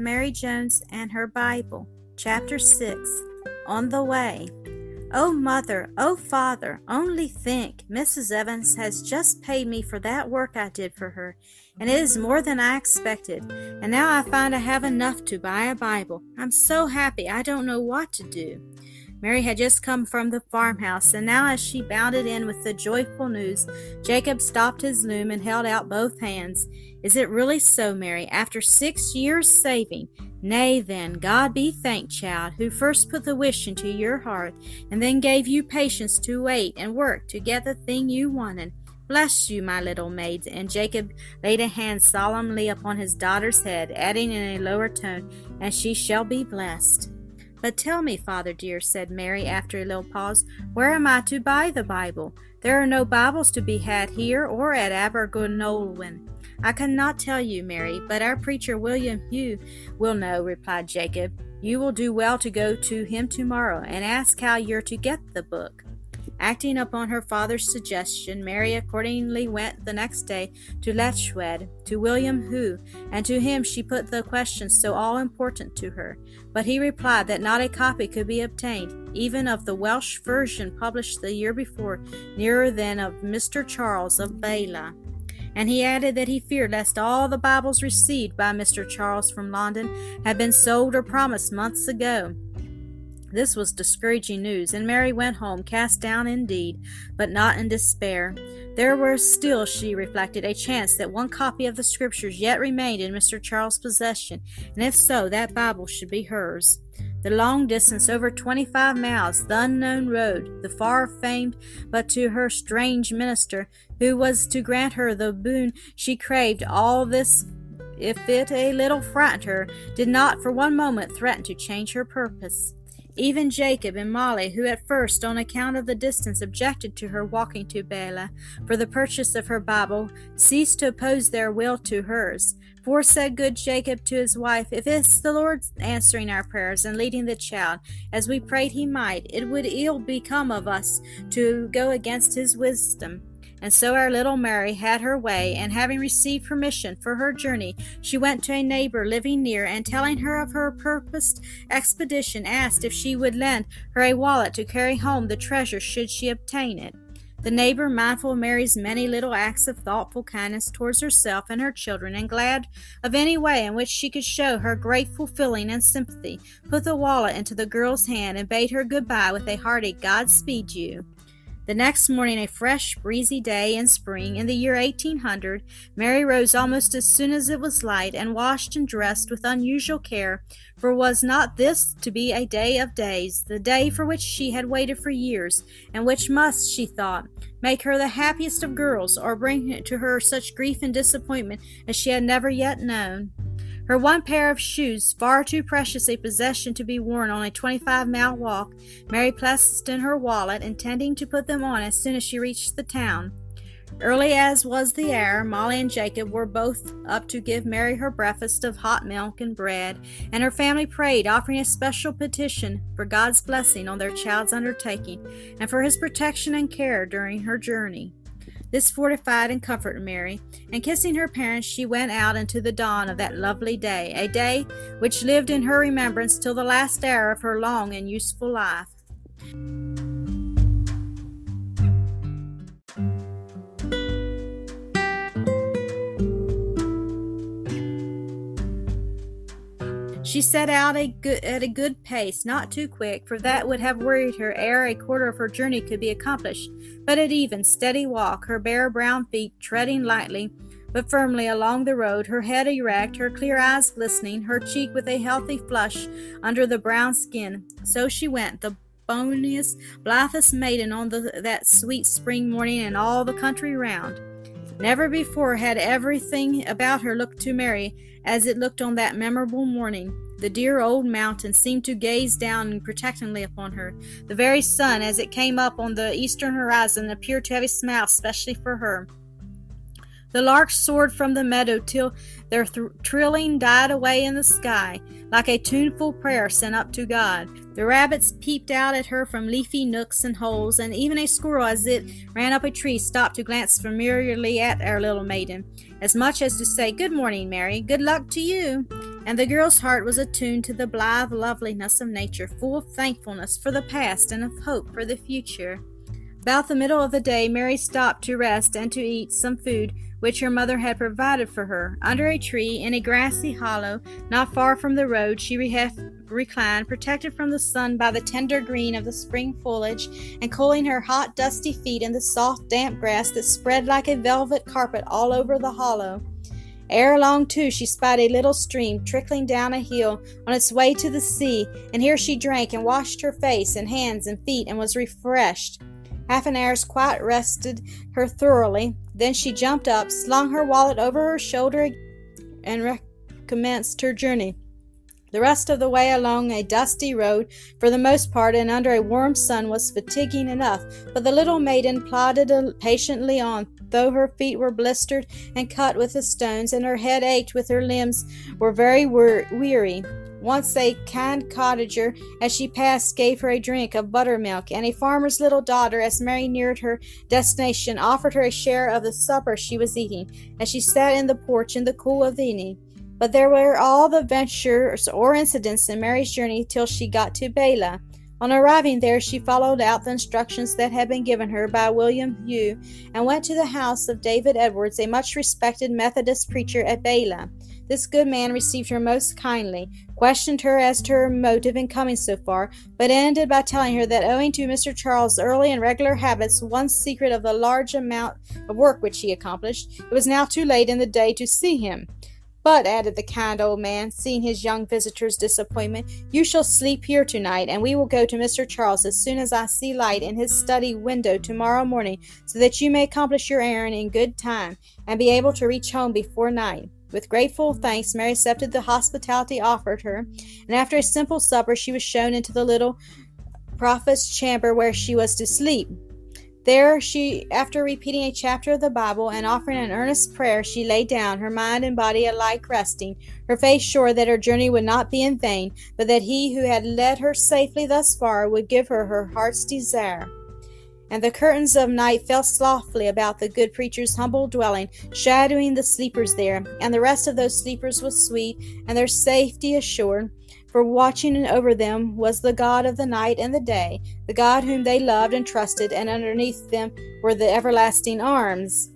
Mary Jones and Her Bible, Chapter 6 On the Way. Oh, mother, oh, father, only think, Mrs. Evans has just paid me for that work I did for her, and it is more than I expected. And now I find I have enough to buy a Bible. I'm so happy I don't know what to do. Mary had just come from the farmhouse, and now as she bounded in with the joyful news, Jacob stopped his loom and held out both hands. Is it really so, Mary? After six years saving? Nay, then, God be thanked, child, who first put the wish into your heart, and then gave you patience to wait and work to get the thing you wanted. Bless you, my little maids. And Jacob laid a hand solemnly upon his daughter's head, adding in a lower tone, And she shall be blessed. But tell me, father dear, said Mary after a little pause, where am I to buy the Bible? There are no Bibles to be had here or at Abergynolwyn. I cannot tell you, Mary, but our preacher William Hugh will know, replied Jacob. You will do well to go to him tomorrow and ask how you're to get the book. Acting upon her father's suggestion, Mary accordingly went the next day to Llechwedd, to William Hugh, and to him she put the questions so all important to her. But he replied that not a copy could be obtained, even of the Welsh version published the year before, nearer than of Mr. Charles of Bala. And he added that he feared lest all the Bibles received by Mr. Charles from London had been sold or promised months ago. This was discouraging news, and Mary went home, cast down indeed, but not in despair. There was still, she reflected, a chance that one copy of the Scriptures yet remained in Mr. Charles' possession, and if so, that Bible should be hers. The long distance, over twenty five miles, the unknown road, the far famed, but to her strange minister, who was to grant her the boon she craved, all this if it a little frightened her, did not for one moment threaten to change her purpose. Even Jacob and Molly, who at first, on account of the distance, objected to her walking to Bala for the purchase of her Bible, ceased to oppose their will to hers. For said good Jacob to his wife, If it's the Lord answering our prayers and leading the child, as we prayed he might, it would ill become of us to go against his wisdom. And so our little Mary had her way, and having received permission for her journey, she went to a neighbor living near, and telling her of her purposed expedition, asked if she would lend her a wallet to carry home the treasure should she obtain it. The neighbor, mindful of Mary's many little acts of thoughtful kindness towards herself and her children, and glad of any way in which she could show her grateful feeling and sympathy, put the wallet into the girl's hand and bade her good bye with a hearty God speed you. The next morning, a fresh, breezy day in spring, in the year 1800, Mary rose almost as soon as it was light, and washed and dressed with unusual care, for was not this to be a day of days, the day for which she had waited for years, and which must, she thought, make her the happiest of girls, or bring to her such grief and disappointment as she had never yet known? Her one pair of shoes, far too precious a possession to be worn on a twenty five mile walk, Mary placed in her wallet, intending to put them on as soon as she reached the town. Early as was the hour, Molly and Jacob were both up to give Mary her breakfast of hot milk and bread, and her family prayed, offering a special petition for God's blessing on their child's undertaking and for his protection and care during her journey. This fortified and comforted Mary, and kissing her parents, she went out into the dawn of that lovely day, a day which lived in her remembrance till the last hour of her long and useful life. She set out a good, at a good pace, not too quick, for that would have worried her ere a quarter of her journey could be accomplished, but at even, steady walk, her bare brown feet treading lightly but firmly along the road, her head erect, her clear eyes glistening, her cheek with a healthy flush under the brown skin. So she went, the boniest, blithest maiden on the, that sweet spring morning in all the country round. Never before had everything about her looked to Mary as it looked on that memorable morning. The dear old mountain seemed to gaze down protectingly upon her. The very sun, as it came up on the eastern horizon, appeared to have a smile specially for her. The larks soared from the meadow till their th- trilling died away in the sky, like a tuneful prayer sent up to God. The rabbits peeped out at her from leafy nooks and holes, and even a squirrel, as it ran up a tree, stopped to glance familiarly at our little maiden, as much as to say, Good morning, Mary, good luck to you. and the girl's heart was attuned to the blithe loveliness of nature, full of thankfulness for the past and of hope for the future. About the middle of the day, Mary stopped to rest and to eat some food which her mother had provided for her. Under a tree, in a grassy hollow, not far from the road, she reclined, protected from the sun by the tender green of the spring foliage, and cooling her hot, dusty feet in the soft, damp grass that spread like a velvet carpet all over the hollow. Ere long, too, she spied a little stream trickling down a hill on its way to the sea, and here she drank and washed her face and hands and feet and was refreshed. Half an hour's quiet rested her thoroughly. Then she jumped up, slung her wallet over her shoulder, and recommenced her journey. The rest of the way along a dusty road, for the most part, and under a warm sun, was fatiguing enough, but the little maiden plodded patiently on, though her feet were blistered and cut with the stones, and her head ached with her limbs were very weary. Once a kind cottager, as she passed, gave her a drink of buttermilk, and a farmer's little daughter, as Mary neared her destination, offered her a share of the supper she was eating, as she sat in the porch in the cool of the evening. But there were all the ventures or incidents in Mary's journey till she got to Bala. On arriving there, she followed out the instructions that had been given her by William Hugh, and went to the house of David Edwards, a much respected Methodist preacher at Bala. This good man received her most kindly, questioned her as to her motive in coming so far, but ended by telling her that owing to Mr. Charles's early and regular habits, one secret of the large amount of work which he accomplished, it was now too late in the day to see him. But, added the kind old man, seeing his young visitor's disappointment, you shall sleep here tonight, and we will go to Mr. Charles as soon as I see light in his study window tomorrow morning, so that you may accomplish your errand in good time, and be able to reach home before night. With grateful thanks, Mary accepted the hospitality offered her, and after a simple supper, she was shown into the little prophet's chamber where she was to sleep. There she, after repeating a chapter of the Bible and offering an earnest prayer, she lay down, her mind and body alike resting, her face sure that her journey would not be in vain, but that he who had led her safely thus far would give her her heart's desire. And the curtains of night fell softly about the good preacher's humble dwelling, shadowing the sleepers there, and the rest of those sleepers was sweet, and their safety assured for watching over them was the God of the night and the day, the God whom they loved and trusted, and underneath them were the everlasting arms.